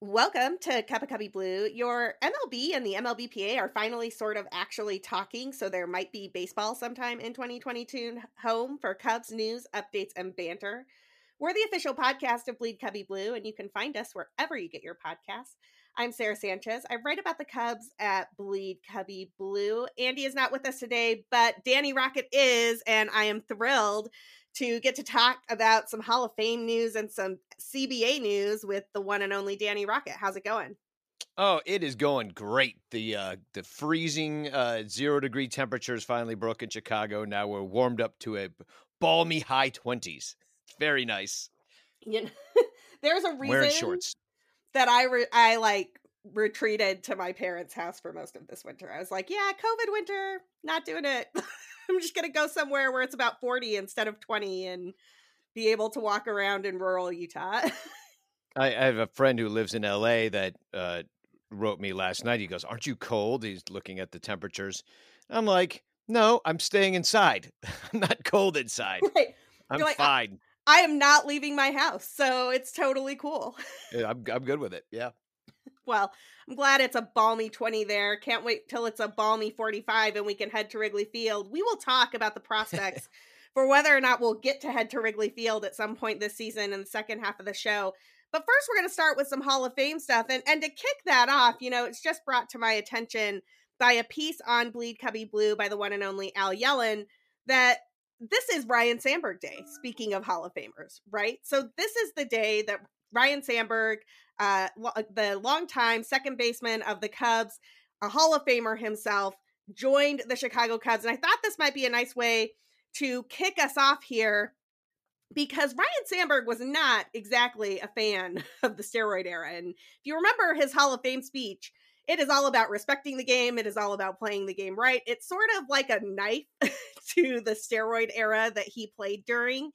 Welcome to Cup of Cubby Blue. Your MLB and the MLBPA are finally sort of actually talking, so there might be baseball sometime in 2022 home for Cubs news, updates, and banter. We're the official podcast of Bleed Cubby Blue, and you can find us wherever you get your podcasts. I'm Sara Sanchez. I write about the Cubs at Bleed Cubby Blue. Andy is not with us today, but Danny Rocket is, and I am thrilled to get to talk about some Hall of Fame news and some CBA news with the one and only Danny Rocket. How's it going? Oh, it is going great. The uh, the freezing uh, zero degree temperatures finally broke in Chicago. Now we're warmed up to a balmy high twenties. Very nice. You know, there's a reason Wearing shorts. that I re- I like retreated to my parents' house for most of this winter. I was like, yeah, COVID winter, not doing it. I'm just gonna go somewhere where it's about 40 instead of 20 and be able to walk around in rural Utah. I, I have a friend who lives in LA that uh, wrote me last night. He goes, "Aren't you cold?" He's looking at the temperatures. I'm like, "No, I'm staying inside. I'm not cold inside. right. I'm like, I- fine. I am not leaving my house, so it's totally cool. Yeah, I'm I'm good with it. Yeah." Well, I'm glad it's a balmy 20 there. Can't wait till it's a balmy 45 and we can head to Wrigley Field. We will talk about the prospects for whether or not we'll get to head to Wrigley Field at some point this season in the second half of the show. But first, we're going to start with some Hall of Fame stuff. And, and to kick that off, you know, it's just brought to my attention by a piece on Bleed Cubby Blue by the one and only Al Yellon that this is Ryne Sandberg Day, speaking of Hall of Famers, right? So this is the day that Ryne Sandberg, uh, lo- the longtime second baseman of the Cubs, a Hall of Famer himself, joined the Chicago Cubs. And I thought this might be a nice way to kick us off here because Ryne Sandberg was not exactly a fan of the steroid era. And if you remember his Hall of Fame speech, it is all about respecting the game. It is all about playing the game right. It's sort of like a knife to the steroid era that he played during.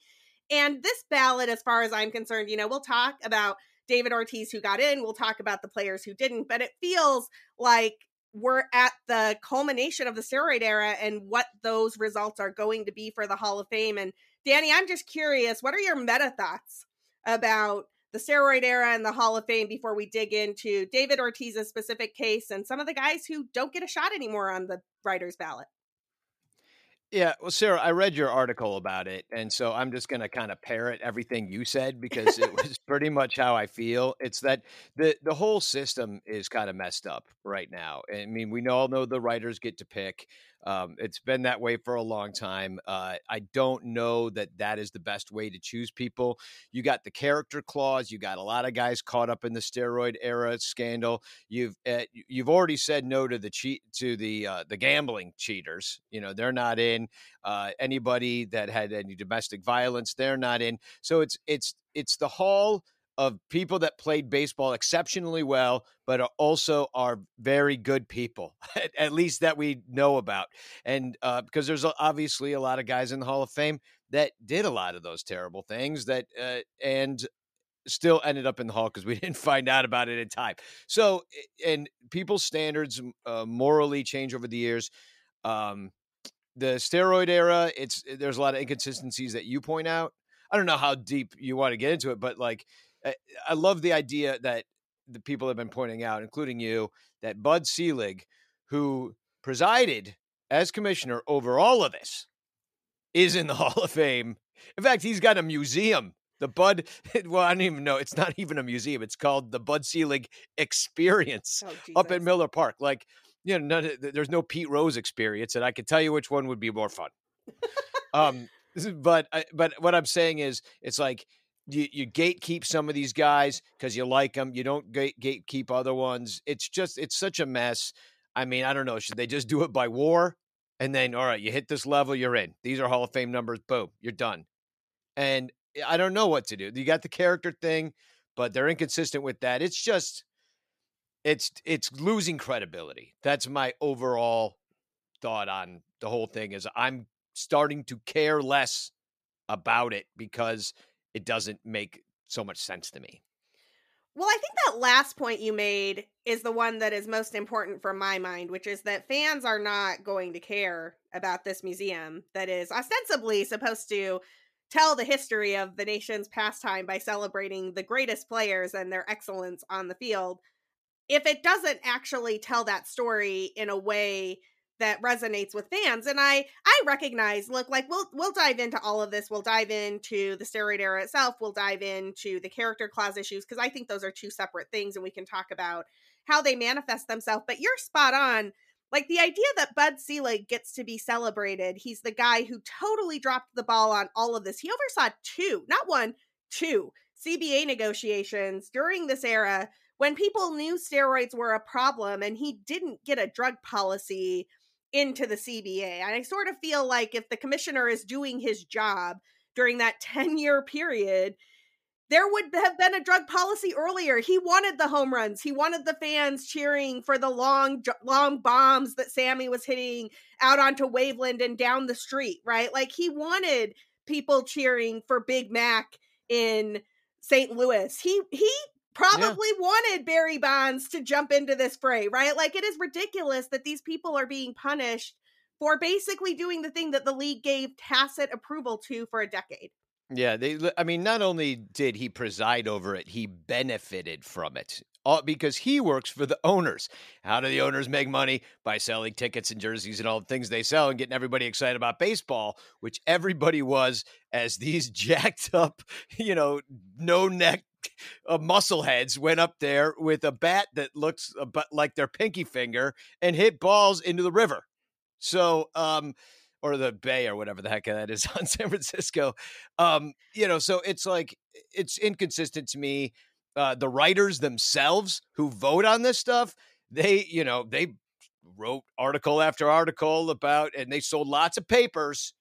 And this ballot, as far as I'm concerned, you know, we'll talk about David Ortiz who got in, we'll talk about the players who didn't, but it feels like we're at the culmination of the steroid era and what those results are going to be for the Hall of Fame. And Danny, I'm just curious, what are your meta thoughts about the steroid era and the Hall of Fame before we dig into David Ortiz's specific case and some of the guys who don't get a shot anymore on the writer's ballot? Yeah, well, Sara, I read your article about it, and so I'm just going to kind of parrot everything you said because it was pretty much how I feel. It's that the the whole system is kind of messed up right now. I mean, we all know the writers get to pick. Um, it's been that way for a long time. Uh, I don't know that that is the best way to choose people. You got the character clause. You got a lot of guys caught up in the steroid era scandal. You've uh, you've already said no to the cheat to the uh, the gambling cheaters. You know they're not in. Uh, anybody that had any domestic violence, they're not in. So it's it's it's the hall of people that played baseball exceptionally well, but are also are very good people, at least that we know about. And uh, because there's obviously a lot of guys in the Hall of Fame that did a lot of those terrible things that uh, and still ended up in the hall because we didn't find out about it in time. So, and people's standards uh, morally change over the years. Um, the steroid era, it's eh, there's a lot of inconsistencies that you point out. I don't know how deep you want to get into it, but like I, I love the idea that the people have been pointing out, including you, that Bud Selig, who presided as commissioner over all of this, is in the Hall of Fame. In fact, he's got a museum. The Bud, well, I don't even know. It's not even a museum. It's called the Bud Selig Experience Oh, up at Miller Park. Like, you know, none there's no Pete Rose experience, and I can tell you which one would be more fun. um, but I- but what I'm saying is, it's like you, you gatekeep some of these guys because you like them. You don't gate, gatekeep other ones. It's just it's such a mess. I mean, I don't know. Should they just do it by war? And then, all right, you hit this level, you're in. These are Hall of Fame numbers. Boom, you're done. And I don't know what to do. You got the character thing, but they're inconsistent with that. It's just, it's it's losing credibility. That's my overall thought on the whole thing. Is I'm starting to care less about it because it doesn't make so much sense to me. Well, I think that last point you made is the one that is most important for my mind, which is that fans are not going to care about this museum that is ostensibly supposed to tell the history of the nation's pastime by celebrating the greatest players and their excellence on the field. If it doesn't actually tell that story in a way that resonates with fans and i i recognize look like we'll we'll dive into all of this we'll dive into the steroid era itself we'll dive into the character clause issues because i think those are two separate things and we can talk about how they manifest themselves but you're spot on. Like the idea that bud selig gets to be celebrated he's the guy who totally dropped the ball on all of this. He oversaw two not one two cba negotiations during this era when people knew steroids were a problem and he didn't get a drug policy into the CBA. And I sort of feel like if the commissioner is doing his job during that 10 year period, there would have been a drug policy earlier. He wanted the home runs. He wanted the fans cheering for the long, long bombs that Sammy was hitting out onto Waveland and down the street, right? Like he wanted people cheering for Big Mac in St. Louis. He he probably yeah. wanted Barry Bonds to jump into this fray, right? Like it is ridiculous that these people are being punished for basically doing the thing that the league gave tacit approval to for a decade. Yeah, they I mean not only did he preside over it, he benefited from it. All, because he works for the owners. How do the owners make money? By selling tickets and jerseys and all the things they sell and getting everybody excited about baseball, which everybody was as these jacked up, you know, no neck uh, muscle heads went up there with a bat that looks a, like their pinky finger and hit balls into the river. So, um, or the bay or whatever the heck that is on San Francisco. Um, you know, so it's like it's inconsistent to me. Uh, the writers themselves who vote on this stuff, they, you know, they wrote article after article about, and they sold lots of papers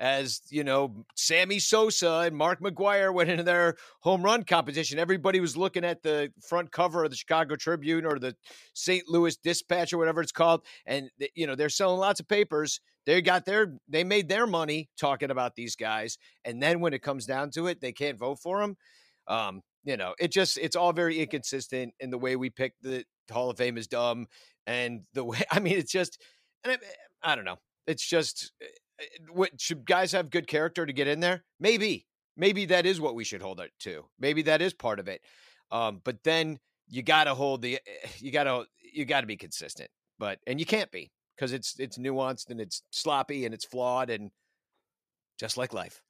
as you know, Sammy Sosa and Mark McGwire went into their home run competition. Everybody was looking at the front cover of the Chicago Tribune or the St. Louis Dispatch or whatever it's called, and you know they're selling lots of papers. They got their, they made their money talking about these guys, and then when it comes down to it, they can't vote for them. Um, you know, it just it's all very inconsistent, in the way we pick the Hall of Fame is dumb, and the way I mean, it's just, and I, I don't know, it's just Eh, what should guys have good character to get in there? Maybe, maybe that is what we should hold it to. Maybe that is part of it. Um, but then you got to hold the, eh, you got to, you got to be consistent. But and you can't be because it's it's nuanced and it's sloppy and it's flawed and just like life.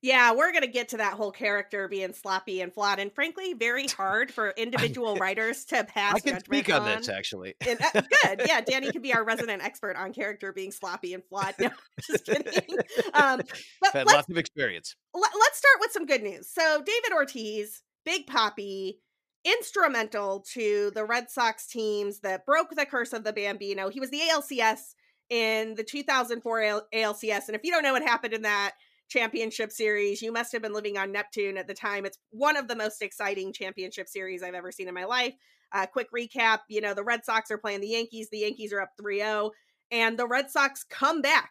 Yeah, we're going to get to that whole character being sloppy and flawed, and frankly, very hard for individual writers to pass. I can speak on, on, this actually. And, uh, good, yeah. Danny can be our resident expert on character being sloppy and flawed. No, just kidding. Um, but had lots of experience. Let, let's start with some good news. So, David Ortiz, Big Poppy, instrumental to the Red Sox teams that broke the curse of the Bambino. He was the ALCS in the 2004 ALCS, and if you don't know what happened in that championship series. You must have been living on Neptune at the time. It's one of the most exciting championship series I've ever seen in my life. Uh, quick recap you know, the Red Sox are playing the Yankees. The Yankees are up 3 0, and the Red Sox come back.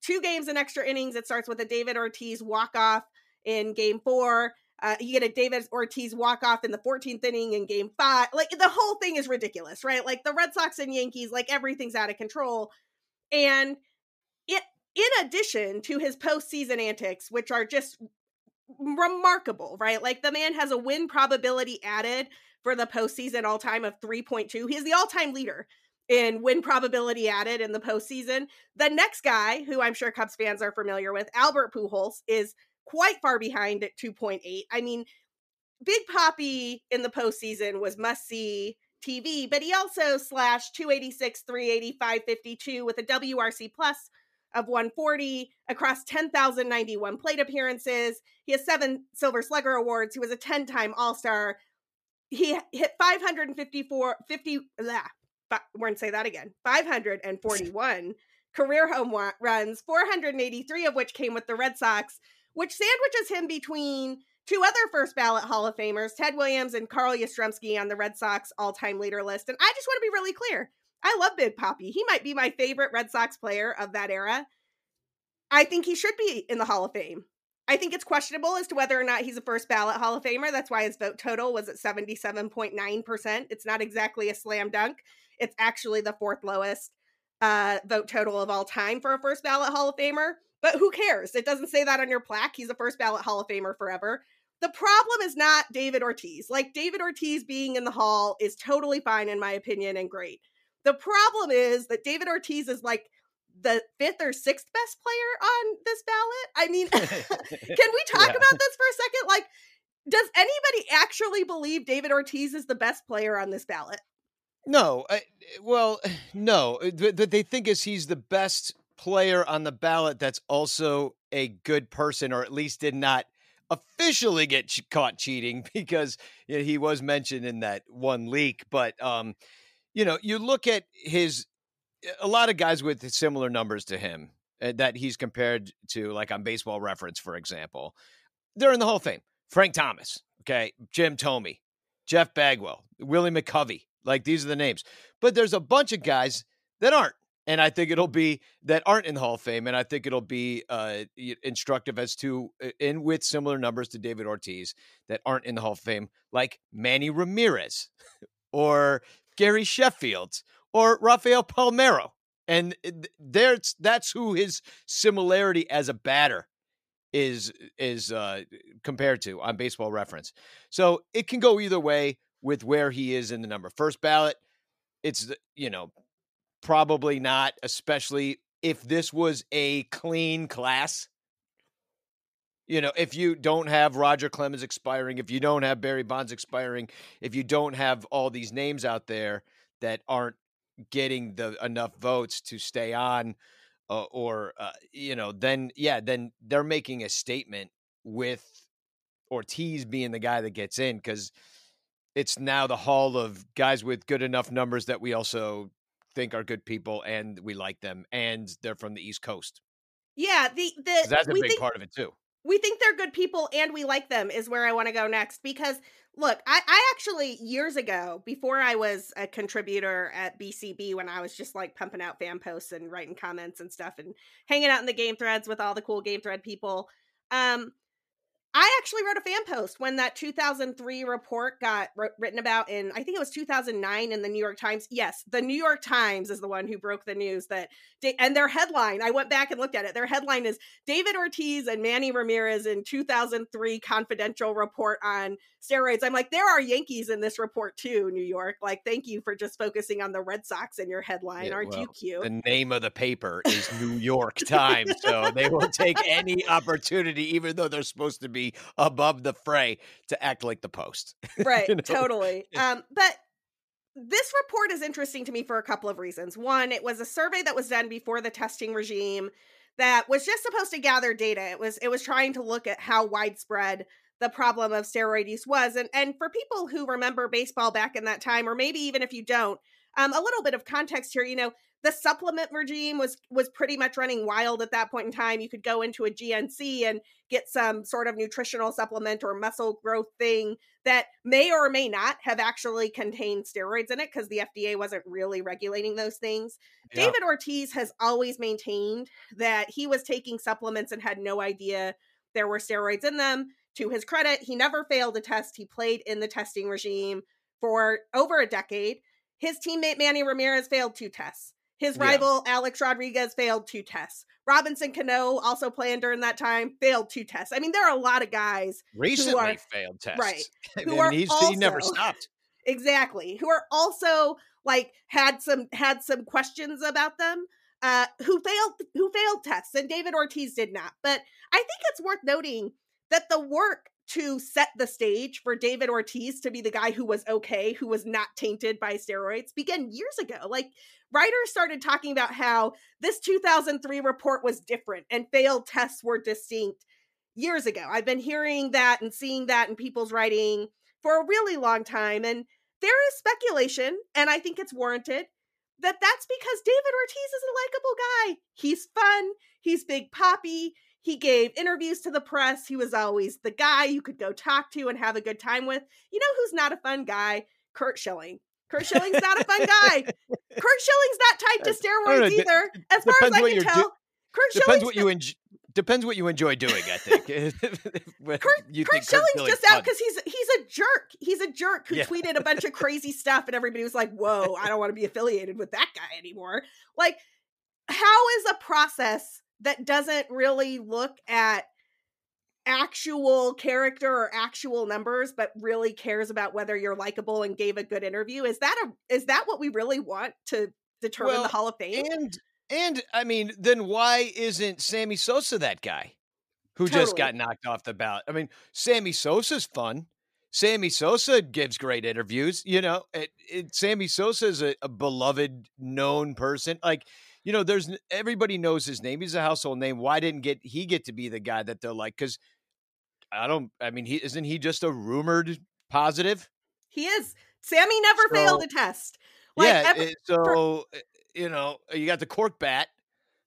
Two games in extra innings. It starts with a David Ortiz walk off in game four. Uh, you get a David Ortiz walk off in the 14th inning in game five. Like the whole thing is ridiculous, right? Like the Red Sox and Yankees, like everything's out of control. And it in addition to his postseason antics, which are just remarkable, right? Like the man has a win probability added for the postseason all time of 3.2. He's the all time leader in win probability added in the postseason. The next guy, who I'm sure Cubs fans are familiar with, Albert Pujols, is quite far behind at 2.8. I mean, Big Poppy in the postseason was must see TV, but he also slashed 286, 380, 552 with a WRC plus of 140 across 10,091 plate appearances. He has seven Silver Slugger awards. He was a 10 time All Star. He hit 554, 50, blah, we're going to say that again 541 career home runs, 483 of which came with the Red Sox, which sandwiches him between two other first ballot Hall of Famers, Ted Williams and Carl Yastrzemski on the Red Sox all time leader list. And I just want to be really clear. I love Big Poppy. He might be my favorite Red Sox player of that era. I think he should be in the Hall of Fame. I think it's questionable as to whether or not he's a first ballot Hall of Famer. That's why his vote total was at 77.9%. It's not exactly a slam dunk. It's actually the fourth lowest uh, vote total of all time for a first ballot Hall of Famer. But who cares? It doesn't say that on your plaque. He's a first ballot Hall of Famer forever. The problem is not David Ortiz. Like David Ortiz being in the Hall is totally fine, in my opinion, and great. The problem is that David Ortiz is like the fifth or sixth best player on this ballot. I mean, can we talk yeah. about this for a second? Like, does anybody actually believe David Ortiz is the best player on this ballot? No. I, well, no. But they think is he's the best player on the ballot that's also a good person, or at least did not officially get ch- caught cheating because you know, he was mentioned in that one leak. But um, you know, you look at his a lot of guys with similar numbers to him uh, that he's compared to, like on Baseball Reference, for example. They're in the Hall of Fame. Frank Thomas, okay, Jim Thome, Jeff Bagwell, Willie McCovey. Like these are the names. But there's a bunch of guys that aren't. And I think it'll be that aren't in the Hall of Fame. And I think it'll be uh, instructive as to, uh, in with similar numbers to David Ortiz, that aren't in the Hall of Fame, like Manny Ramirez or Gary Sheffield or Rafael Palmeiro. And there's that's who his similarity as a batter is is uh, compared to on Baseball Reference. So it can go either way with where he is in the number. First ballot, it's you know probably not, especially if this was a clean class. You know, if you don't have Roger Clemens expiring, if you don't have Barry Bonds expiring, if you don't have all these names out there that aren't getting the enough votes to stay on uh, or uh, you know then yeah then they're making a statement with Ortiz being the guy that gets in cuz it's now the hall of guys with good enough numbers that we also think are good people and we like them and they're from the east coast. Yeah the the that's a big think, part of it too. we think they're good people and we like them is where i want to go next because Look, I, I actually years ago, before I was a contributor at BCB, when I was just like pumping out fan posts and writing comments and stuff and hanging out in the game threads with all the cool game thread people, um, I actually wrote a fan post when that 2003 report got written about in, I think it was 2009 in the New York Times. Yes, the New York Times is the one who broke the news that, and their headline, I went back and looked at it. Their headline is David Ortiz and Manny Ramirez in 2003 confidential report on steroids. I'm like, there are Yankees in this report too, New York. Like, thank you for just focusing on the Red Sox in your headline. Yeah, Aren't well, you cute? The name of the paper is New York Times. so they will take any opportunity, even though they're supposed to be be above the fray to act like the post. Right, you know? totally. Um, but this report is interesting to me for a couple of reasons. One, it was a survey that was done before the testing regime that was just supposed to gather data. It was it was trying to look at how widespread the problem of steroid use was. And and for people who remember baseball back in that time, or maybe even if you don't, um, a little bit of context here, you know, the supplement regime was was pretty much running wild at that point in time. You could go into a GNC and get some sort of nutritional supplement or muscle growth thing that may or may not have actually contained steroids in it because the FDA wasn't really regulating those things. Yeah. David Ortiz has always maintained that he was taking supplements and had no idea there were steroids in them. To his credit, he never failed a test. He played in the testing regime for over a decade. His teammate Manny Ramirez failed two tests. His rival yeah. Alex Rodriguez failed two tests. Robinson Cano, also playing during that time, failed two tests. I mean, there are a lot of guys recently are, failed tests, right? Who are also, he never stopped. Exactly. Who are also like had some had some questions about them. Uh, who failed who failed tests, and David Ortiz did not. But I think it's worth noting that the work to set the stage for David Ortiz to be the guy who was okay, who was not tainted by steroids, began years ago. Like writers started talking about how this 2003 report was different and failed tests were distinct years ago. I've been hearing that and seeing that in people's writing for a really long time. And there is speculation, and I think it's warranted, that that's because David Ortiz is a likable guy. He's fun. He's big poppy. He gave interviews to the press. He was always the guy you could go talk to and have a good time with. You know who's not a fun guy? Curt Schilling. Curt Schilling's not a fun guy. Curt Schilling's not tied to steroids know, either. As far as I can tell, do- Curt depends what you enjoy. Depends what you enjoy doing, I think. Curt, you Curt think Schilling's just fun. out because he's he's a jerk. He's a jerk who yeah. tweeted a bunch of crazy stuff, and everybody was like, "Whoa, I don't want to be affiliated with that guy anymore." Like, how is a process that doesn't really look at actual character or actual numbers but really cares about whether you're likable and gave a good interview? Is that a is that what we really want to determine well, the hall of fame? and and i mean then why isn't sammy sosa that guy who totally. just got knocked off the ballot? I mean sammy sosa's fun. Sammy sosa gives great interviews you know it, it, sammy sosa is a, a beloved known person. Like you know, there's everybody knows his name. He's a household name. Why didn't get he get to be the guy that they're like? Because I don't. I mean, he isn't he just a rumored positive? He is. Sammy never so, failed a test. Like, yeah. Ever, so for, eh, you know, you got the cork bat,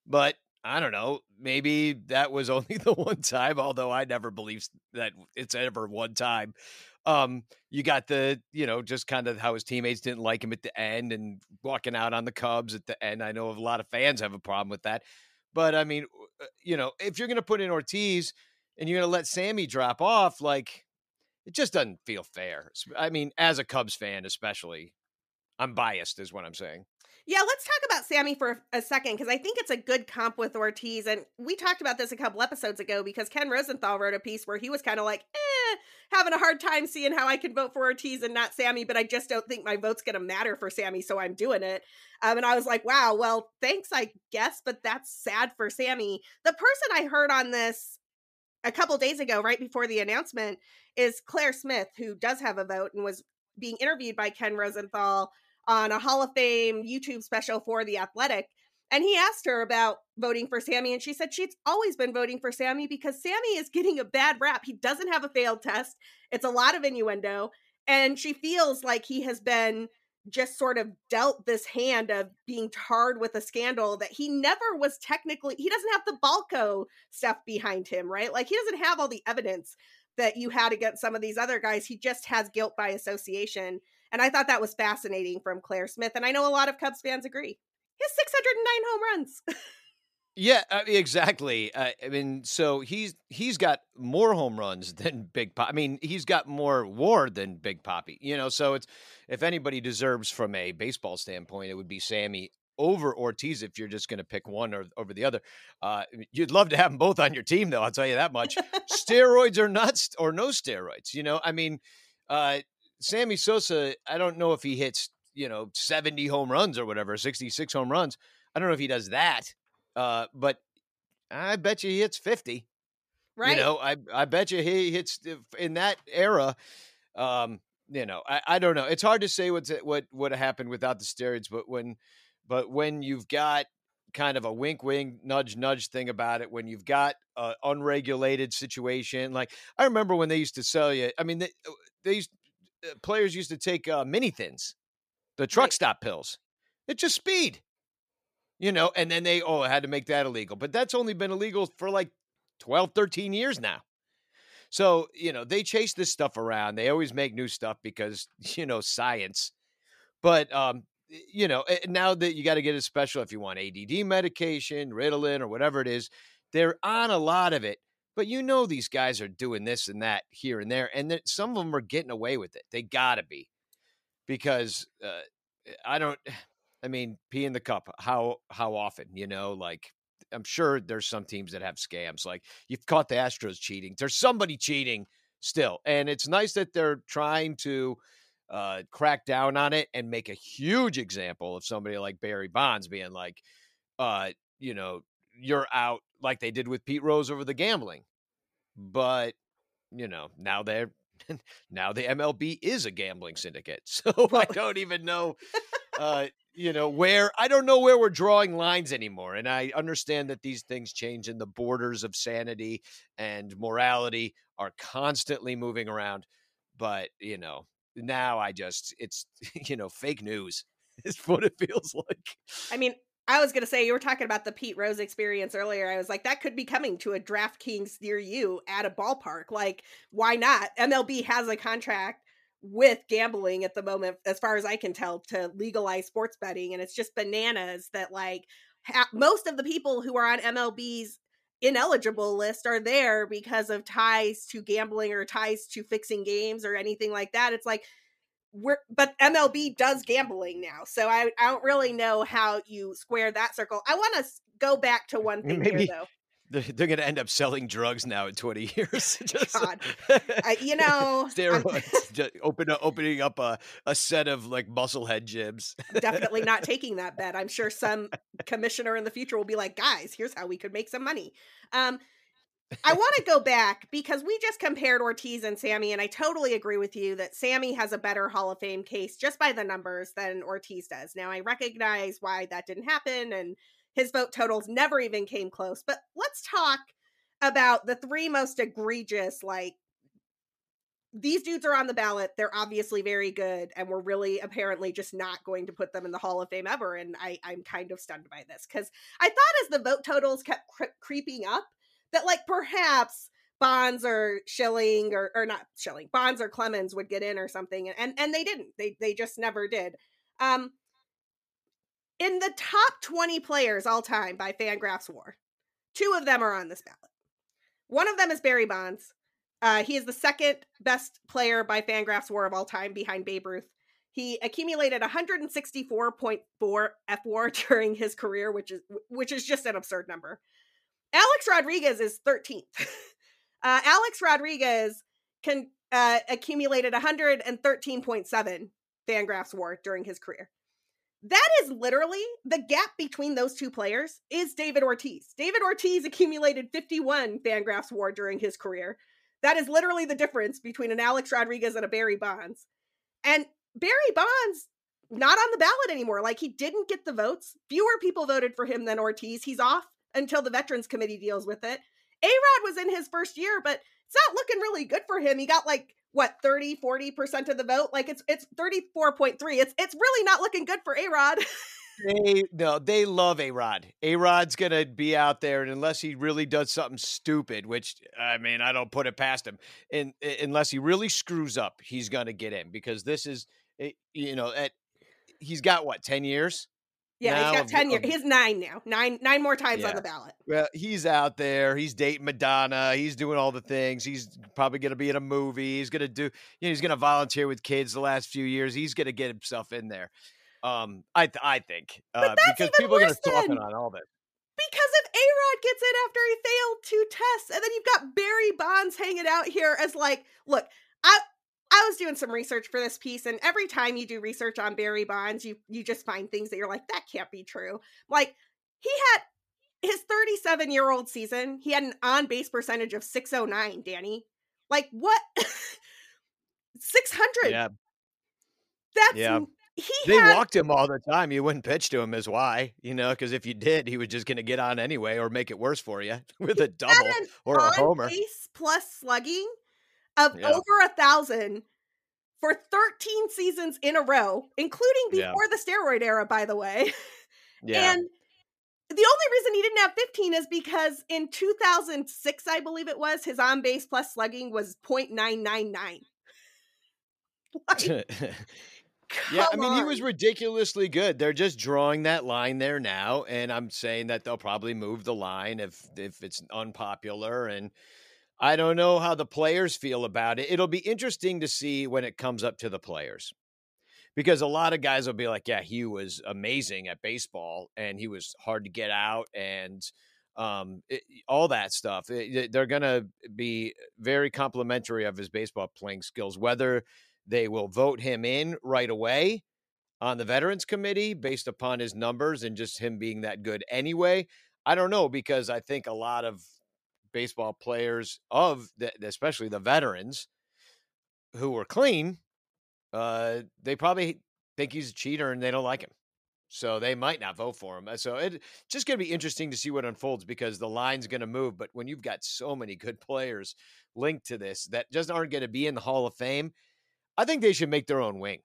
but I don't know. Maybe that was only the one time. Although I never believe that it's ever one time. Um, you got the, you know, just kind of how his teammates didn't like him at the end and walking out on the Cubs at the end. I know a lot of fans have a problem with that. But I mean, uh, you know, if you're going to put in Ortiz and you're going to let Sammy drop off, like, it just doesn't feel fair. I mean, as a Cubs fan, especially, I'm biased, is what I'm saying. Yeah, let's talk about Sammy for a second because I think it's a good comp with Ortiz. And we talked about this a couple episodes ago because Ken Rosenthal wrote a piece where he was kind of like, eh, having a hard time seeing how I can vote for Ortiz and not Sammy, but I just don't think my vote's going to matter for Sammy, so I'm doing it. Um, and I was like, wow, well, thanks, I guess, but that's sad for Sammy. The person I heard on this a couple days ago, right before the announcement, is Claire Smith, who does have a vote and was being interviewed by Ken Rosenthal on a Hall of Fame YouTube special for The Athletic. And he asked her about voting for Sammy, and she said she's always been voting for Sammy because Sammy is getting a bad rap. He doesn't have a failed test, it's a lot of innuendo. And she feels like he has been just sort of dealt this hand of being tarred with a scandal that he never was technically, he doesn't have the Balco stuff behind him, right? Like he doesn't have all the evidence that you had against some of these other guys. He just has guilt by association. And I thought that was fascinating from Claire Smith. And I know a lot of Cubs fans agree. He has 609 home runs. yeah, uh, exactly. Uh, I mean, so he's he's got more home runs than Big Pop. I mean, he's got more WAR than Big Poppy. You know, so it's if anybody deserves from a baseball standpoint, it would be Sammy over Ortiz if you're just going to pick one or over the other. Uh, you'd love to have them both on your team, though. I'll tell you that much. steroids or not, or no steroids. You know, I mean, uh, Sammy Sosa, I don't know if he hits, you know, 70 home runs or whatever, 66 home runs. I don't know if he does that. Uh, but I bet you he hits 50. Right. You know, I I bet you he hits in that era. Um, you know, I, I don't know. It's hard to say what's what what happened without the steroids, but when but when you've got kind of a wink wink nudge nudge thing about it when you've got an unregulated situation like i remember when they used to sell you i mean they, uh, they used uh, players used to take uh, mini thins, the truck right. stop pills. It's just speed, you know. And then they oh had to make that illegal, but that's only been illegal for like 12, 13 years now. So you know they chase this stuff around. They always make new stuff because you know science. But um, you know now that you got to get a special if you want ADD medication, Ritalin, or whatever it is, they're on a lot of it but you know these guys are doing this and that here and there, and that some of them are getting away with it. They got to be, because uh, I don't. I mean, pee in the cup. How how often? You know, like I'm sure there's some teams that have scams. Like you've caught the Astros cheating. There's somebody cheating still, and it's nice that they're trying to uh, crack down on it and make a huge example of somebody like Barry Bonds being like, uh, you know, you're out like they did with Pete Rose over the gambling. But, you know, now they're now the MLB is a gambling syndicate. So I don't even know uh, you know, where I don't know where we're drawing lines anymore. And I understand that these things change and the borders of sanity and morality are constantly moving around. But, you know, now I just it's you know, fake news. is what it feels like. I mean, I was gonna say you were talking about the Pete Rose experience earlier. I was like, that could be coming to a DraftKings near you at a ballpark. Like, why not? MLB has a contract with gambling at the moment, as far as I can tell, to legalize sports betting, and it's just bananas that like ha- most of the people who are on MLB's ineligible list are there because of ties to gambling or ties to fixing games or anything like that. It's like we're but MLB does gambling now. So I, I don't really know how you square that circle. I want to go back to one thing Maybe, here though. They're, they're going to end up selling drugs now in 20 years. Just, God. you know, steroids, open, opening up a, a set of like musclehead gyms. definitely not taking that bet. I'm sure some commissioner in the future will be like, guys, here's how we could make some money. Um, I want to go back because we just compared Ortiz and Sammy, and I totally agree with you that Sammy has a better Hall of Fame case just by the numbers than Ortiz does. Now, I recognize why that didn't happen, and his vote totals never even came close. But let's talk about the three most egregious, like, these dudes are on the ballot. They're obviously very good, and we're really apparently just not going to put them in the Hall of Fame ever. And I, I'm kind of stunned by this because I thought as the vote totals kept cre- creeping up, that like perhaps Bonds or Schilling or or not Schilling, Bonds or Clemens would get in or something, and and they didn't. They they just never did. Um, in the top twenty players all time by Fangraphs WAR, two of them are on this ballot. One of them is Barry Bonds. Uh, he is the second best player by Fangraphs WAR of all time, behind Babe Ruth. He accumulated 164.4 fWAR during his career, which is which is just an absurd number. Alex Rodriguez is 13th. uh, Alex Rodriguez can uh, accumulated 113.7 Fangraphs WAR during his career. That is literally the gap between those two players is David Ortiz. David Ortiz accumulated 51 Fangraphs WAR during his career. That is literally the difference between an Alex Rodriguez and a Barry Bonds. And Barry Bonds not on the ballot anymore. Like he didn't get the votes. Fewer people voted for him than Ortiz. He's off until the Veterans Committee deals with it. A Rod was in his first year, but it's not looking really good for him. He got like what 30 40% of the vote? Like it's it's 34.3 it's it's really not looking good for a-rod. They no they love a-rod. A-rod's gonna be out there and unless he really does something stupid which i mean i don't put it past him and unless he really screws up he's gonna get in because this is eh, you know at he's got what 10 years yeah, now, he's got ten years. He's nine now. Nine nine more times yeah. on the ballot. Well, he's out there. He's dating Madonna. He's doing all the things. He's probably going to be in a movie. He's going to do. You know, he's going to volunteer with kids the last few years. He's going to get himself in there. Um, I I think uh, because people are going to talking on all this. Because if A Rod gets in after he failed two tests, and then you've got Barry Bonds hanging out here as like, look, I I was doing some research for this piece, and every time you do research on Barry Bonds, you you just find things that you're like, that can't be true. Like he had his 37 year old season, he had an on base percentage of 609. Danny, like what? 600. Yeah. That's yeah. He they had, walked him all the time. You wouldn't pitch to him as why, you know, because if you did, he was just going to get on anyway or make it worse for you with a double or a homer. Base plus slugging of yeah. over a thousand for 13 seasons in a row, including before yeah. the steroid era, by the way. Yeah. And the only reason he didn't have 15 is because in 2006, I believe it was, his on base plus slugging was 0.999. Like, yeah, I mean, on. he was ridiculously good. They're just drawing that line there now, and I'm saying that they'll probably move the line if if it's unpopular and I don't know how the players feel about it. It'll be interesting to see when it comes up to the players. Because a lot of guys will be like, yeah, he was amazing at baseball and he was hard to get out and um, it, all that stuff. It, they're going to be very complimentary of his baseball playing skills, whether they will vote him in right away on the Veterans Committee based upon his numbers and just him being that good anyway. I don't know because I think a lot of baseball players of the, especially the veterans who were clean, uh, they probably think he's a cheater and they don't like him. So they might not vote for him. So it's just going to be interesting to see what unfolds because the line's going to move. But when you've got so many good players linked to this that just aren't going to be in the Hall of Fame, I think they should make their own wing.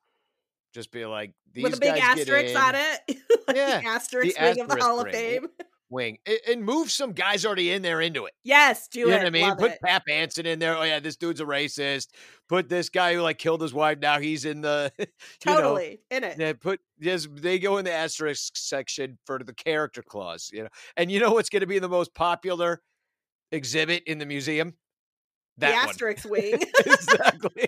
Just be like these with a big asterisk on it. like Yeah, the asterisk the wing of the asterisk Hall of. Fame. Wing and move some guys already in there into it. Yes, do You it. know what I mean? Love Put it. Cap Anson in there. Oh yeah, this dude's a racist. Put this guy who like killed his wife. Now he's in the you know, Totally in it. They put yes, they go in the asterisk section for the character clause, you know. And you know what's going to be the most popular exhibit in the museum? That the asterisk wing. exactly.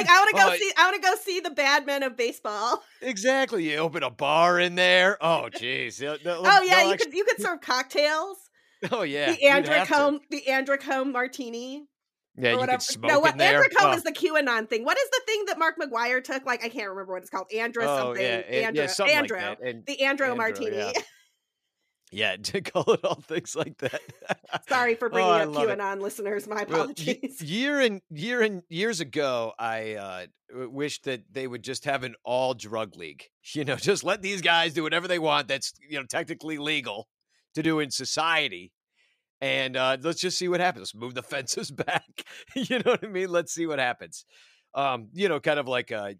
Like I want to go Oh, see. I want to go see the bad men of baseball. Exactly. You open a bar in there. Oh, jeez. Oh yeah, you actu- could you could serve cocktails. Oh yeah. the you'd have to. Androcombe, the Androcombe martini. Yeah, you whatever. could smoke no, what in there. Androcombe Oh. is the QAnon thing. What is the thing that Mark McGwire took? Like I can't remember what it's called. Andra Oh, something. yeah, and- Andro. yeah, something Andro. like that. And The Andro Andro, martini. yeah. yeah, to call it all things like that. Sorry for Oh, bringing I up love it. QAnon listeners. My Well, apologies. year and year and years ago, I uh, w- wish that they would just have an all drug league. You know, just let these guys do whatever they want. That's you know technically legal to do in society, and uh, let's just see what happens. Move the fences back. you know what I mean? Let's see what happens. Um, you know, kind of like uh,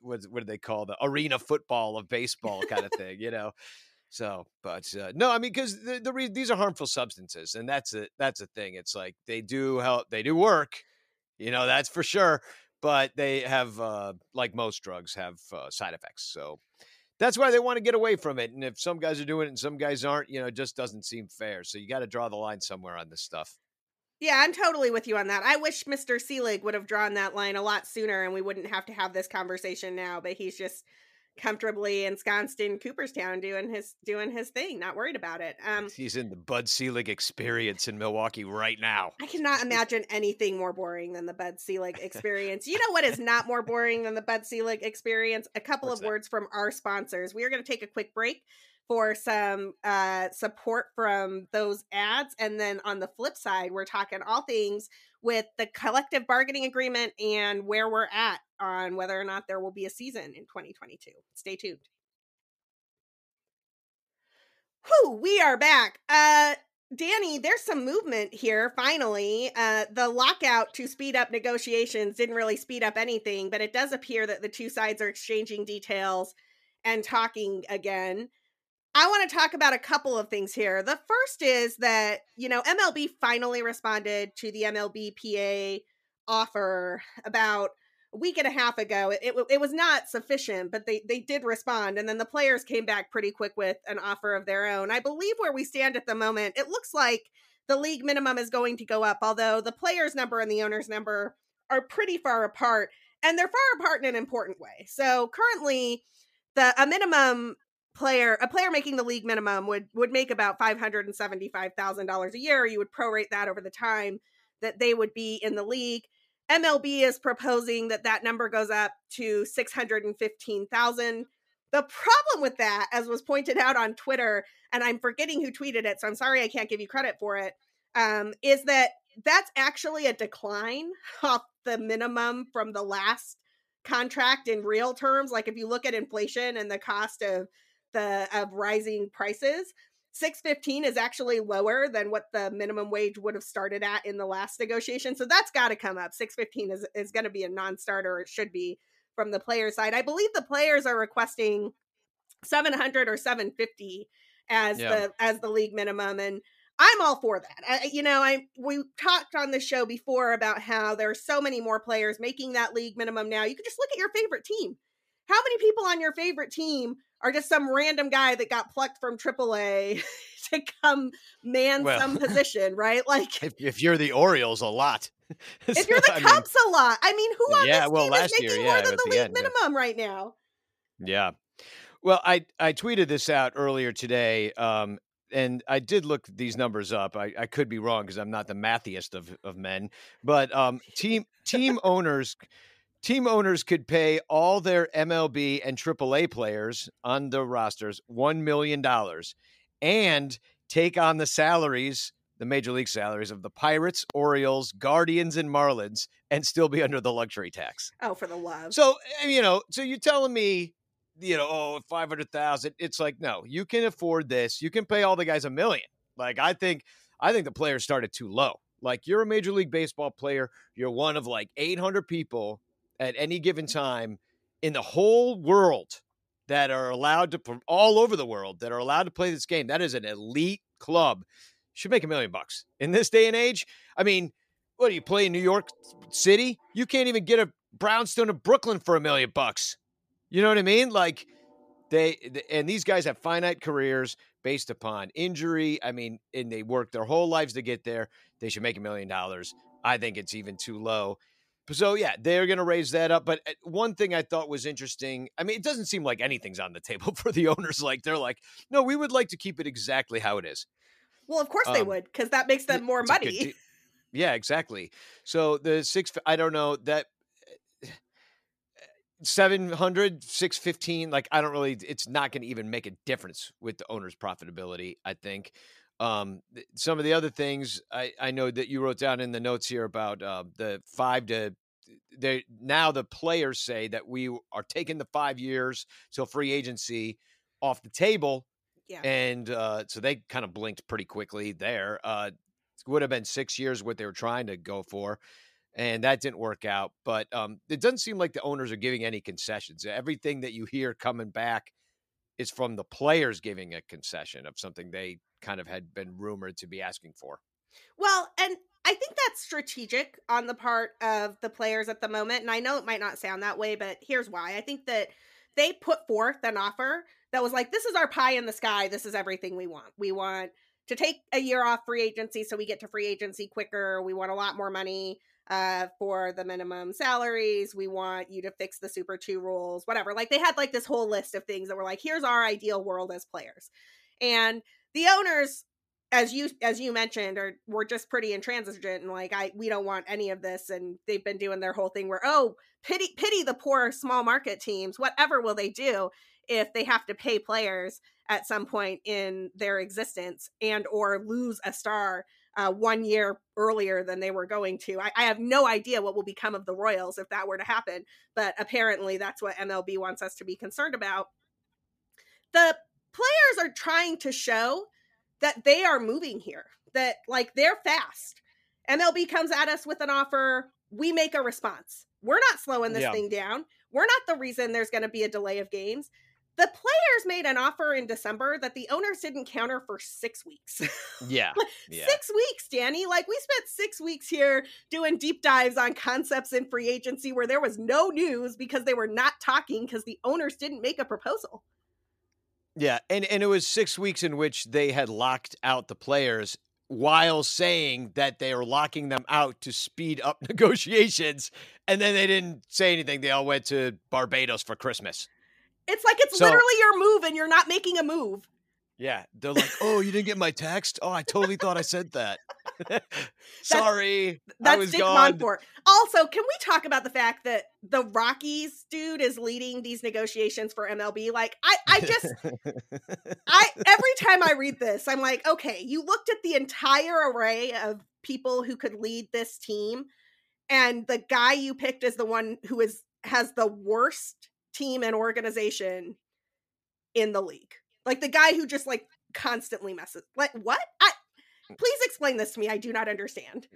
what what do they call the arena football of baseball kind of thing. You know. So, but uh, no, I mean, because the, the re- these are harmful substances, and that's a that's a thing. It's like they do help, they do work, you know, that's for sure. But they have, uh, like most drugs, have uh, side effects. So that's why they want to get away from it. And if some guys are doing it and some guys aren't, you know, it just doesn't seem fair. So you got to draw the line somewhere on this stuff. Yeah, I'm totally with you on that. I wish Mr. Selig would have drawn that line a lot sooner and we wouldn't have to have this conversation now, but he's just comfortably ensconced in Cooperstown doing his doing his thing, not worried about it. Um He's in the Bud Selig experience in Milwaukee right now. I cannot imagine anything more boring than the Bud Selig experience. You know what is not more boring than the Bud Selig experience? A couple What's of that? words from our sponsors. We are going to take a quick break for some uh, support from those ads. And then on the flip side, we're talking all things with the collective bargaining agreement and where we're at on whether or not there will be a season in 2022. Stay tuned. Whew, we are back. Uh, Danny, there's some movement here finally. Uh, the lockout to speed up negotiations didn't really speed up anything, but it does appear that the two sides are exchanging details and talking again. I want to talk about a couple of things here. The first is that, you know, MLB finally responded to the MLBPA offer about a week and a half ago. It, it, it was not sufficient, but they, they did respond. And then the players came back pretty quick with an offer of their own. I believe where we stand at the moment, it looks like the league minimum is going to go up, although the players' number and the owner's number are pretty far apart. And they're far apart in an important way. So currently, the a minimum player a player making the league minimum would would make about $575,000 a year. You would prorate that over the time that they would be in the league. MLB is proposing that that number goes up to 615,000 the problem with that as was pointed out on Twitter and I'm forgetting who tweeted it so I'm sorry I can't give you credit for it um, is that that's actually a decline off the minimum from the last contract in real terms. Like if you look at inflation and the cost of the of rising prices 615 is actually lower than what the minimum wage would have started at in the last negotiation so that's got to come up 615 is, is going to be a non-starter it should be from the player side i believe the players are requesting 700 or 750 as Yeah. the as the league minimum and I'm all for that. I, you know, I we talked on the show before about how there are so many more players making that league minimum now. You can just look at your favorite team. How many people on your favorite team are just some random guy that got plucked from AAA to come man Well. some position, right? Like If, if you're the Orioles, a lot. if you're the I mean, Cubs a lot. I mean, who on Yeah, this well, team last is year, making yeah, more than the league end, yeah. minimum right now? Yeah. Well, I I tweeted this out earlier today, um, and I did look these numbers up. I, I could be wrong because I'm not the mathiest of, of men, but um, team team owners team owners could pay all their MLB and AAA players on the rosters one million dollars, and take on the salaries, the major league salaries of the Pirates, Orioles, Guardians, and Marlins, and still be under the luxury tax. Oh, for the love. So eh, you know, so you're telling me, you know, oh, oh, five hundred thousand. It's like no, you can afford this. You can pay all the guys a million. Like I think, I think the players started too low. Like you're a major league baseball player. You're one of like eight hundred people at any given time, in the whole world that are allowed to all over the world that are allowed to play this game. That is an elite club. Should make a million bucks in this day and age. I mean, what do you play in New York City? You can't even get a brownstone in Brooklyn for a million bucks. You know what I mean? Like they and these guys have finite careers based upon injury. I mean, and they work their whole lives to get there. They should make a million dollars. I think it's even too low. So yeah, they're going to raise that up. But uh, one thing I thought was interesting. I mean, it doesn't seem like anything's on the table for the owners. Like they're like, no, we would like to keep it exactly how it is. Well, of course um, they would, because that makes them more money. yeah, exactly. So the six, I don't know that 700 615 like i don't really it's not going to even make a difference with the owner's profitability i think um some of the other things i i know that you wrote down in the notes here about uh, the five to they now the players say that we are taking the five years till free agency off the table yeah and uh so they kind of blinked pretty quickly there uh would have been six years what they were trying to go for and that didn't work out. But um, it doesn't seem like the owners are giving any concessions. Everything that you hear coming back is from the players giving a concession of something they kind of had been rumored to be asking for. Well, and I think that's strategic on the part of the players at the moment. And I know it might not sound that way, but here's why. I think that they put forth an offer that was like, this is our pie in the sky. This is everything we want. We want to take a year off free agency so we get to free agency quicker. We want a lot more money uh, for the minimum salaries. We want you to fix the Super 2 rules, whatever. Like they had like this whole list of things that were like, here's our ideal world as players. And the owners as you as you mentioned are were just pretty intransigent and like I we don't want any of this and they've been doing their whole thing where oh pity pity the poor small market teams whatever will they do if they have to pay players at some point in their existence and or lose a star uh, one year earlier than they were going to. I, I, have no idea what will become of the Royals if that were to happen, but apparently that's what MLB wants us to be concerned about. The players are trying to show that they are moving here, that like they're fast. MLB comes at us with an offer, we make a response. We're not slowing this yeah. thing down. We're not the reason there's going to be a delay of games the players made an offer in December that the owners didn't counter for six weeks. Yeah. yeah. Six weeks, Danny. Like we spent six weeks here doing deep dives on concepts in free agency where there was no news because they were not talking because the owners didn't make a proposal. Yeah, and, and it was six weeks in which they had locked out the players while saying that they are locking them out to speed up negotiations. And then they didn't say anything. They all went to Barbados for Christmas. It's like it's so, literally your move and you're not making a move. Yeah. They're like, oh, you didn't get my text? Oh, I totally thought I said that. Sorry. That's, that's Dick gone. Monfort. Also, can we talk about the fact that the Rockies dude is leading these negotiations for MLB? Like, I, I just I every time I read this, I'm like, okay, you looked at the entire array of people who could lead this team, and the guy you picked is the one who is has the worst team and organization in the league. Like the guy who just like constantly messes. Like what? I mm. please explain this to me. I do not understand.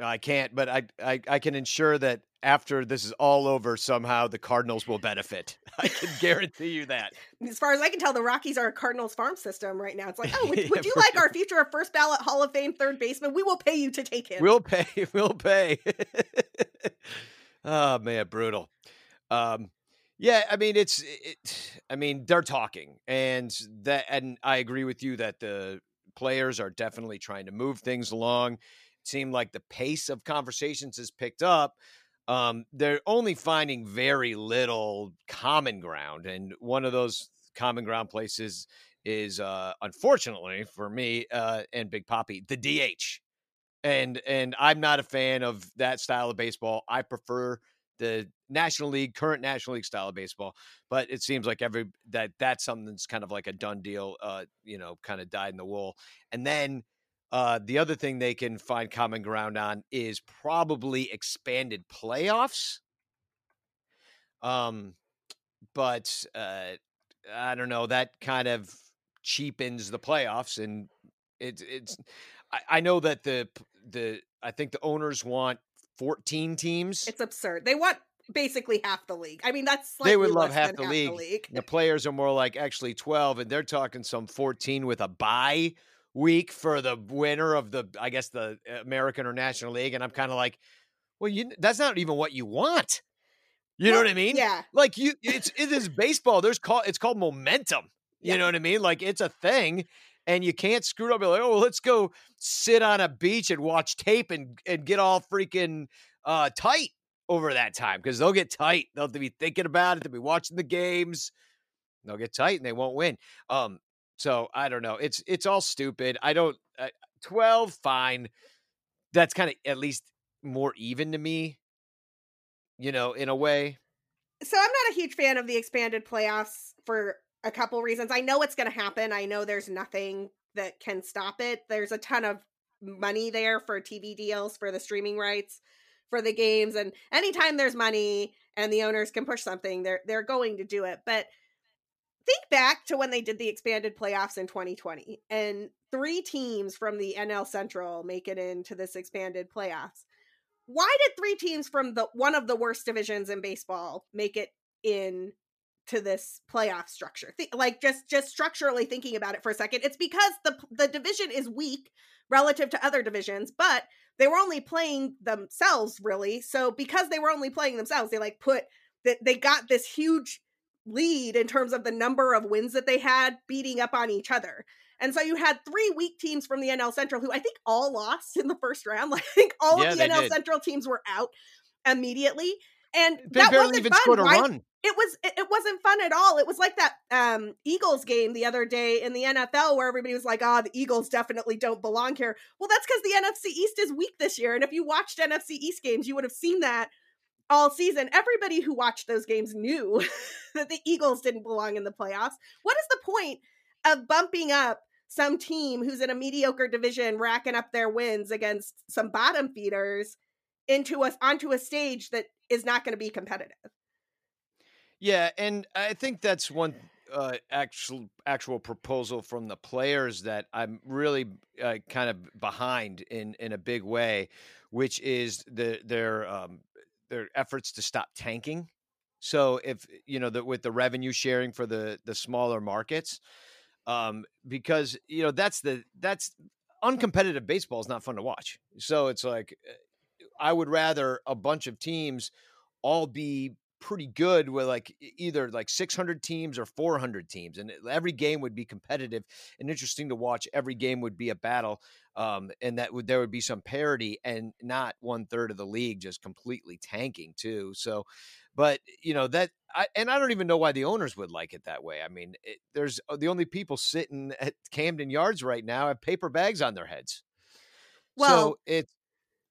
I can't, but I, I I can ensure that after this is all over, somehow the Cardinals will benefit. I can guarantee you that. As far as I can tell, the Rockies are a Cardinals farm system right now. It's like, oh, would, yeah, would you like our future of first ballot Hall of Fame third baseman? We will pay you to take him. We'll pay. We'll pay. oh man, brutal. Um, yeah, I mean it's it, I mean they're talking and that and I agree with you that the players are definitely trying to move things along. It seemed like the pace of conversations has picked up. Um, they're only finding very little common ground, and one of those common ground places is, uh, unfortunately for me uh, and Big Poppy, the DH. And and I'm not a fan of that style of baseball. I prefer the National League, current National League style of baseball. But it seems like every that that's something that's kind of like a done deal. Uh, you know, kind of dyed in the wool. And then uh, the other thing they can find common ground on is probably expanded playoffs. Um, but uh, I don't know. That kind of cheapens the playoffs, and it's it's. I, I know that the the I think the owners want 14 teams. It's absurd. They want basically half the league. I mean, that's they would love half, the, half league. the league. The players are more like actually 12, and they're talking some 14 with a bye week for the winner of the, I guess, the American or National League. And I'm kind of like, well, you that's not even what you want. You well, know what I mean? Yeah. Like you, it's it is baseball. There's called it's called momentum. You yeah. know what I mean? Like it's a thing, and you can't screw it up. Be like, oh, let's go sit on a beach and watch tape and and get all freaking uh, tight over that time because they'll get tight. They'll be thinking about it. They'll be watching the games. They'll get tight and they won't win. Um, so I don't know. It's it's all stupid. I don't. Uh, Twelve, fine. That's kind of at least more even to me. You know, in a way. So I'm not a huge fan of the expanded playoffs for a couple reasons. I know it's going to happen. I know there's nothing that can stop it. There's a ton of money there for TV deals for the streaming rights for the games and anytime there's money and the owners can push something, they're they're going to do it. But think back to when they did the expanded playoffs in 2020 and three teams from the NL Central make it into this expanded playoffs. Why did three teams from the one of the worst divisions in baseball make it in to this playoff structure? Th- like just just structurally thinking about it for a second, it's because the the division is weak relative to other divisions, but they were only playing themselves really. So because they were only playing themselves, they like put that they got this huge lead in terms of the number of wins that they had beating up on each other. And so you had three weak teams from the NL Central who I think all lost in the first round. Like I think all yeah, of the NL did. Central teams were out immediately. And they that barely wasn't even fun, scored a right? run. It was it, wasn't fun at all. It was like that um Eagles game the other day in the NFL where everybody was like, "Ah, oh, the Eagles definitely don't belong here." Well, that's because the NFC East is weak this year. And if you watched NFC East games, you would have seen that all season. Everybody who watched those games knew that the Eagles didn't belong in the playoffs. What is the point of bumping up some team who's in a mediocre division, racking up their wins against some bottom feeders into us onto a stage that is not going to be competitive? Yeah, and I think that's one uh, actual actual proposal from the players that I'm really uh, kind of behind in in a big way, which is the their um, their efforts to stop tanking. So if you know that with the revenue sharing for the the smaller markets, um, because you know that's the that's uncompetitive baseball is not fun to watch. So it's like eh, I would rather a bunch of teams all be pretty good with like either like 600 teams or 400 teams and every game would be competitive and interesting to watch every game would be a battle um, and that would there would be some parity and not one third of the league just completely tanking too so but you know that I, and I don't even know why the owners would like it that way. I mean, it, there's uh, the only people sitting at Camden Yards right now have paper bags on their heads. Well, so it's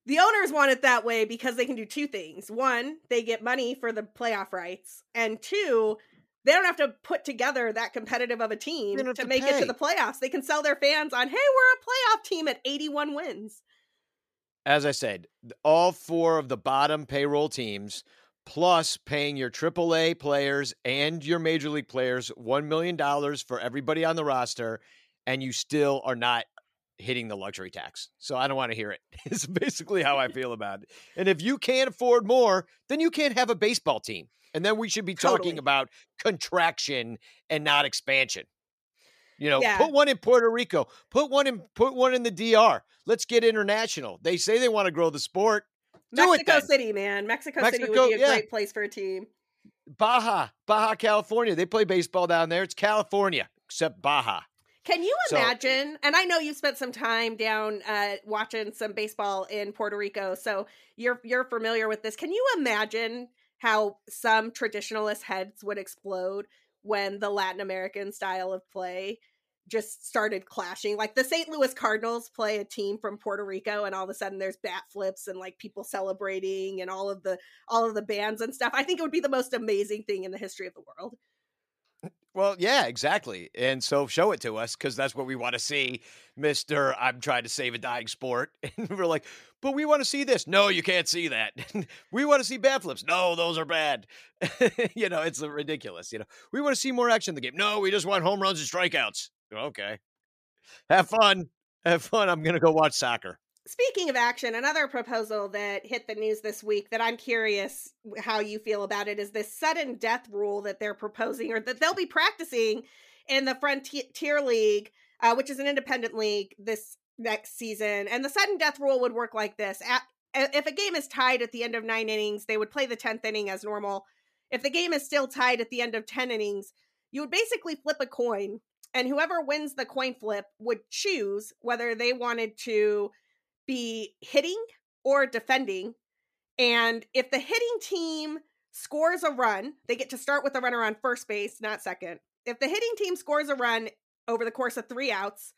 the owners want it that way because they can do two things. One, they get money for the playoff rights, and two, they don't have to put together that competitive of a team to, to, make pay. it to the playoffs. They can sell their fans on, "Hey, we're a playoff team at 81 wins." As I said, all four of the bottom payroll teams plus paying your AAA players and your major league players $1 million for everybody on the roster, and you still are not hitting the luxury tax. So I don't want to hear it. It's basically how I feel about it. And if you can't afford more, then you can't have a baseball team. And then we should be talking about contraction and not expansion. You know, yeah. put one in Puerto Rico, put one in put one in the DR. Let's get international. They say they want to grow the sport. Do Mexico City, man. Mexico, Mexico, City would be a yeah. great place for a team. Baja, Baja California. They play baseball down there. It's California, except Baja. Can you imagine? So, and I know you spent some time down uh, watching some baseball in Puerto Rico, so you're you're familiar with this. Can you imagine how some traditionalist heads would explode when the Latin American style of play just started clashing? Like the St. Louis Cardinals play a team from Puerto Rico, and all of a sudden there's bat flips and like people celebrating and all of the all of the bands and stuff. I think it would be the most amazing thing in the history of the world. Well, yeah, exactly. And so show it to us because that's what we want to see, Mr. I'm trying to save a dying sport. And we're like, but we want to see this. No, you can't see that. we want to see bad flips. No, those are bad. you know, it's ridiculous. You know, we want to see more action in the game. No, we just want home runs and strikeouts. Okay. Have fun. Have fun. I'm to go watch soccer. Speaking of action, another proposal that hit the news this week that I'm curious how you feel about it is this sudden death rule that they're proposing or that they'll be practicing in the Frontier League, uh, which is an independent league this next season. And the sudden death rule would work like this. At, if a game is tied at the end of nine innings, they would play the 10th inning as normal. If the game is still tied at the end of 10 innings, you would basically flip a coin, and whoever wins the coin flip would choose whether they wanted to be hitting or defending. And if the hitting team scores a run, they get to start with a runner on first base, not second. If the hitting team scores a run over the course of three outs,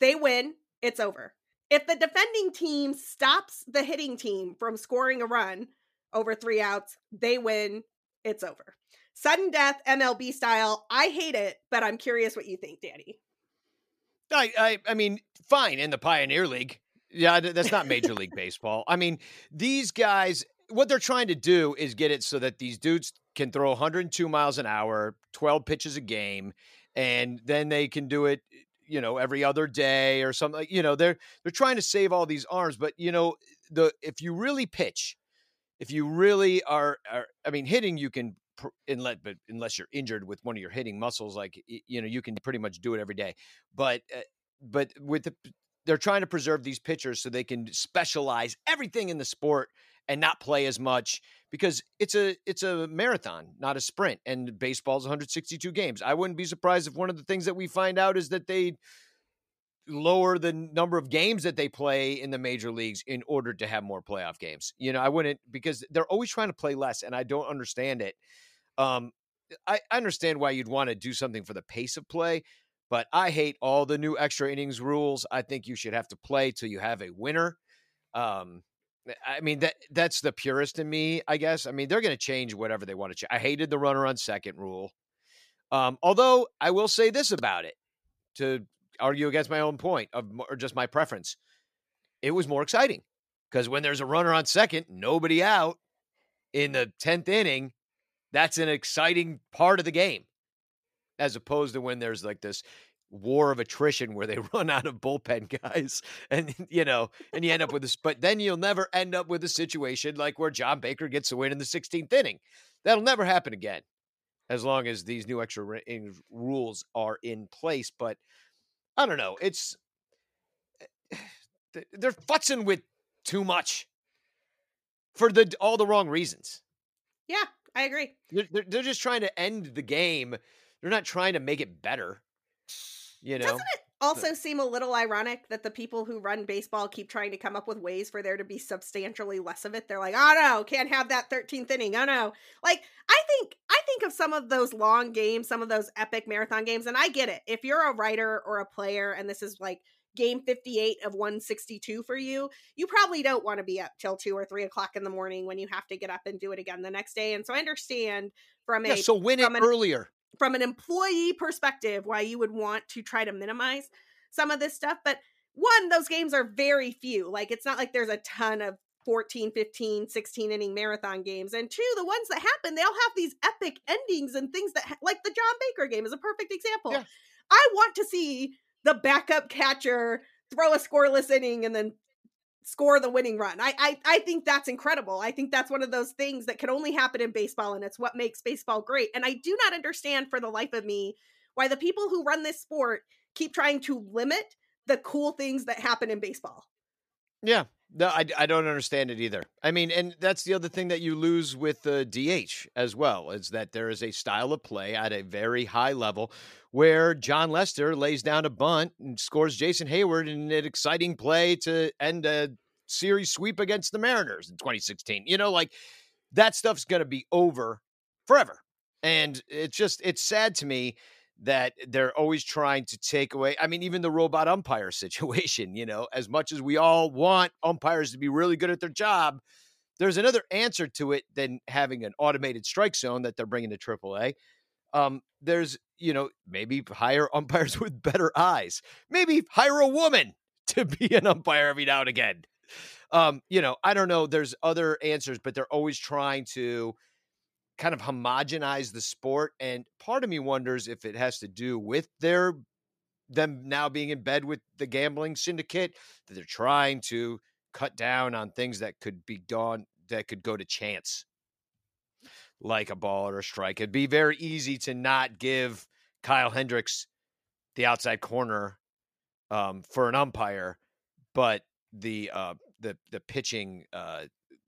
they win, it's over. If the defending team stops the hitting team from scoring a run over three outs, they win, it's over. Sudden death, MLB style. I hate it, but I'm curious what you think, Danny. I, I, I mean, fine in the Pioneer League. Yeah, that's not Major League Baseball. I mean, these guys, what they're trying to do is get it so that these dudes can throw 102 miles an hour, 12 pitches a game, and then they can do it, you know, every other day or something. You know, they're they're trying to save all these arms, but you know, the if you really pitch, if you really are, are I mean, hitting you can unless but unless you're injured with one of your hitting muscles like you know you can pretty much do it every day but uh, but with the they're trying to preserve these pitchers so they can specialize everything in the sport and not play as much because it's a it's a marathon, not a sprint. And baseball's 162 games. I wouldn't be surprised if one of the things that we find out is that they lower the number of games that they play in the major leagues in order to have more playoff games. You know, I wouldn't because they're always trying to play less, and I don't understand it. Um, I understand why you'd want to do something for the pace of play, but I hate all the new extra innings rules. I think you should have to play till you have a winner. Um, I mean that that's the purist in me, I guess. I mean they're going to change whatever they want to change. I hated the runner on second rule. Um, although I will say this about it to argue against my own point of or just my preference, it was more exciting because when there's a runner on second, nobody out in the tenth inning, that's an exciting part of the game as opposed to when there's like this war of attrition where they run out of bullpen guys and you know and you end up with this but then you'll never end up with a situation like where John Baker gets a win in the 16th inning. That'll never happen again as long as these new extra innings rules are in place but I don't know it's eh, they're futzing with too much for the all the wrong reasons. Yeah I agree. They're, they're just trying to end the game they're not trying to make it better. You know. Doesn't it also seem a little ironic that the people who run baseball keep trying to come up with ways for there to be substantially less of it? They're like, "Oh no, can't have that 13th inning." Oh no. Like, I think I think of some of those long games, some of those epic marathon games, and I get it. If you're a writer or a player and this is like game 58 of 162 for you, you probably don't want to be up till two or three o'clock in the morning when you have to get up and do it again the next day. And so I understand from yeah, a so win it an, earlier from an employee perspective why you would want to try to minimize some of this stuff but one those games are very few like it's not like there's a ton of 14 15 16 inning marathon games and two the ones that happen they all have these epic endings and things that ha- like the john baker game is a perfect example yeah. i want to see the backup catcher throw a scoreless inning and then score the winning run. I, I I think that's incredible. I think that's one of those things that can only happen in baseball and it's what makes baseball great. And I do not understand for the life of me why the people who run this sport keep trying to limit the cool things that happen in baseball. Yeah. No, I, I don't understand it either. I mean, and that's the other thing that you lose with the DH as well is that there is a style of play at a very high level where Jon Lester lays down a bunt and scores Jason Heyward in an exciting play to end a series sweep against the Mariners in 2016. You know, like that stuff's going to be over forever. And it's just, it's sad to me that they're always trying to take away. I mean, even the robot umpire situation, you know, as much as we all want umpires to be really good at their job, there's another answer to it than having an automated strike zone that they're bringing to AAA. Um, there's you know, maybe hire umpires with better eyes. Maybe hire a woman to be an umpire every now and again. Um, you know, I don't know. There's other answers, but they're always trying to kind of homogenize the sport. And part of me wonders if it has to do with their them now being in bed with the gambling syndicate that they're trying to cut down on things that could be done that could go to chance like a ball or a strike. It'd be very easy to not give Kyle Hendricks the outside corner um, for an umpire, but the uh, the the pitching uh,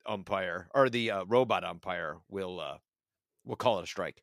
umpire or the uh, robot umpire will will call it a strike.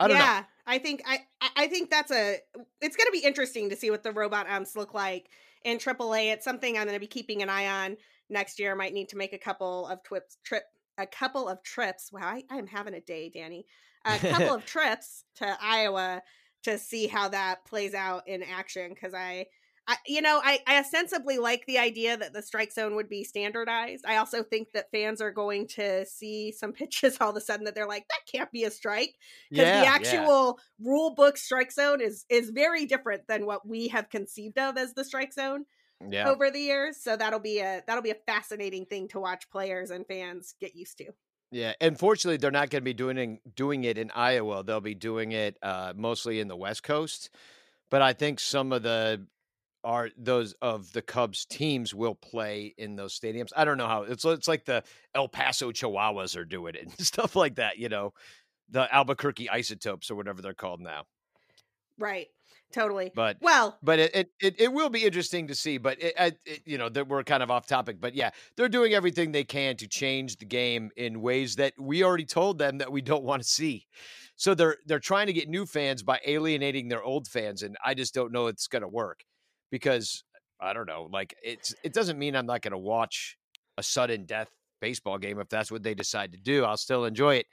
I don't yeah, know. I think I I think that's a it's going to be interesting to see what the robot umps look like in AAA. It's something I'm going to be keeping an eye on next year. Might need to make a couple of twips trip a couple of trips. Wow, I, I'm having a day, Danny. A couple of trips to Iowa to see how that plays out in action because I I, you know, I, I ostensibly like the idea that the strike zone would be standardized. I also think that fans are going to see some pitches all of a sudden that they're like, that can't be a strike because Yeah, the yeah. actual rule book strike zone is is very different than what we have conceived of as the strike zone Yeah. over the years. So that'll be a that'll be a fascinating thing to watch players and fans get used to. Yeah, unfortunately, they're not going to be doing doing it in Iowa. They'll be doing it uh, mostly in the West Coast. But I think some of the are those of the Cubs teams will play in those stadiums. I don't know how it's it's like the El Paso Chihuahuas are doing it and stuff like that. You know, the Albuquerque Isotopes or whatever they're called now. Right. Totally. But Well, but it, it, it, it will be interesting to see. But it, it, it- you know that we're kind of off topic. But yeah, they're doing everything they can to change the game in ways that we already told them that we don't want to see. So they're they're trying to get new fans by alienating their old fans, and I just don't know it's going to work because I don't know. Like it's it doesn't mean I'm not going to watch a sudden death baseball game if that's what they decide to do. I'll still enjoy it.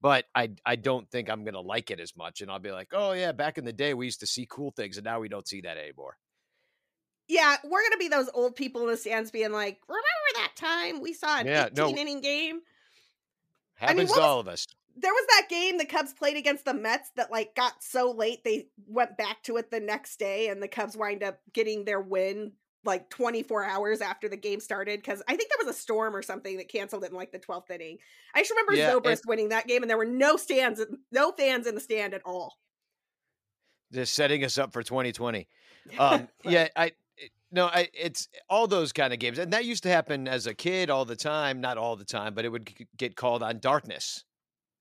But I I don't think I'm gonna like it as much, and I'll be like, oh yeah, back in the day we used to see cool things, and now we don't see that anymore. yeah, we're gonna be those old people in the stands being like, "Remember that time we saw an Yeah, 18 no. inning game?" Happens what to was- all of us. There was that game the Cubs played against the Mets that like got so late they went back to it the next day, and the Cubs wind up getting their win like 24 hours after the game started because I think there was a storm or something that canceled it in like the 12th inning. I just remember Yeah, Zobrist winning that game, and there were no stands, no fans in the stand at all. Just setting us up for 2020. Um, Right. yeah, I no, I it's all those kind of games, and that used to happen as a kid all the time. Not all the time, but it would get called on darkness.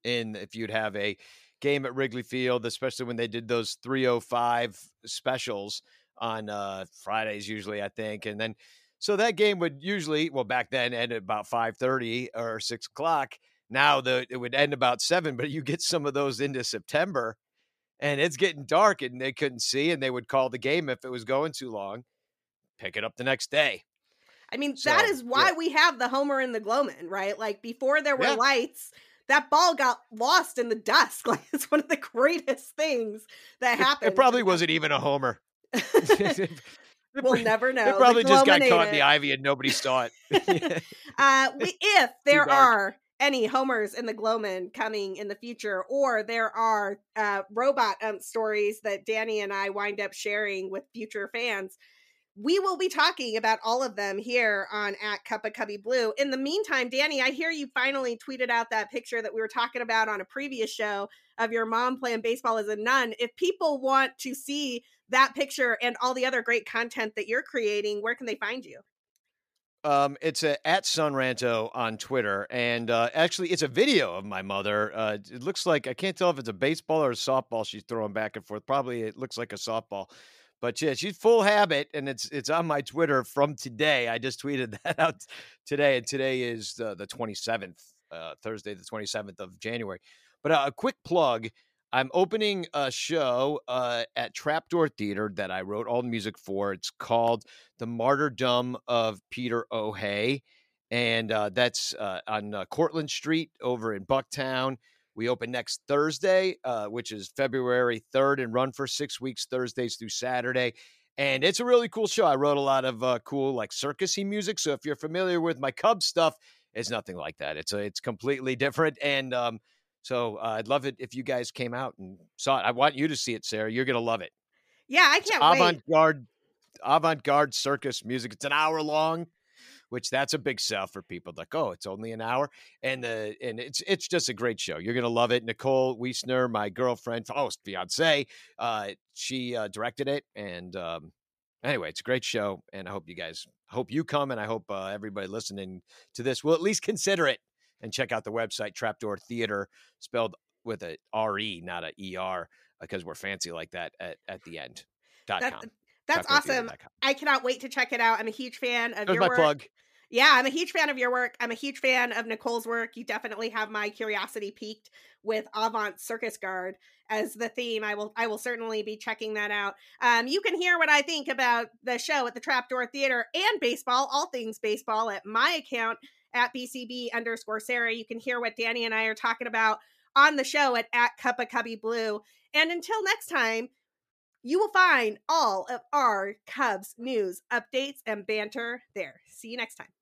In if you'd have a game at Wrigley Field, especially when they did those 305 specials on uh, Fridays, usually I think, and then so that game would usually, well, back then end at about 5:30 or six o'clock. Now the it would end about seven, but you get some of those into September, and it's getting dark, and they couldn't see, and they would call the game if it was going too long. Pick it up the next day. I mean, So, that is why yeah. we have the Homer and the Gloamin', right? Like before there were Yeah. lights, that ball got lost in the dusk. Like it's one of the greatest things that happened. It, probably wasn't even a homer. It we'll never know. It probably just got caught in the ivy and nobody saw it. uh, we, if there are any homers in the Gloamin' coming in the future, or there are uh, robot um, stories that Danny and I wind up sharing with future fans, we will be talking about all of them here on at Cup of Cubbie Blue. In the meantime, Danny, I hear you finally tweeted out that picture that we were talking about on a previous show of your mom playing baseball as a nun. If people want to see that picture and all the other great content that you're creating, where can they find you? Um, it's a, at Sunranto on Twitter, and uh, actually, it's a video of my mother. Uh, it looks like I can't tell if it's a baseball or a softball she's throwing back and forth. Probably it looks like a softball, but yeah, she's full habit, and it's it's on my Twitter from today. I just tweeted that out today, and today is the the twenty seventh, uh, Thursday, the twenty seventh of January. But uh, a quick plug. I'm opening a show uh, at Trap Door Theatre that I wrote all the music for. It's called The Martyrdom of Peter Ohey. And uh, that's uh, on uh, Cortland Street over in Bucktown. We open next Thursday, uh, which is February 3rd, and run for six weeks, Thursdays through Saturday. And it's a really cool show. I wrote a lot of uh, cool, like circusy music. So if you're familiar with my Cubs stuff, it's nothing like that. It's a, it's completely different. And um, so uh, I'd love it if you guys came out and saw it. I want you to see it, Sara. You're gonna love it. Yeah, I can't wait. Avant garde, avant garde circus music. It's an hour long which that's a big sell for people. Like, oh, it's only an hour, and the and it's it's just a great show. You're gonna love it. Nicole Wiesner, my girlfriend, oh fiance, uh, she uh, directed it, and um, anyway, it's a great show, and I hope you guys hope you come, and I hope uh, everybody listening to this will at least consider it and check out the website Trap Door Theatre, spelled with a R E, not a ER, because we're fancy like that at, at the end. Dot That- com. That's awesome. I cannot wait to check it out. I'm a huge fan of There's your my work. plug. Yeah, I'm a huge fan of your work. I'm a huge fan of Nicole's work. You definitely have my curiosity peaked with Avant Circus Guard as the theme. I will I will certainly be checking that out. Um, you can hear what I think about the show at the Trap Door Theatre and baseball, all things baseball, at my account at BCB underscore Sara. You can hear what Danny and I are talking about on the show at, at Cup of Cubbie Blue. And until next time, you will find all of our Cubs news, updates, and banter there. See you next time.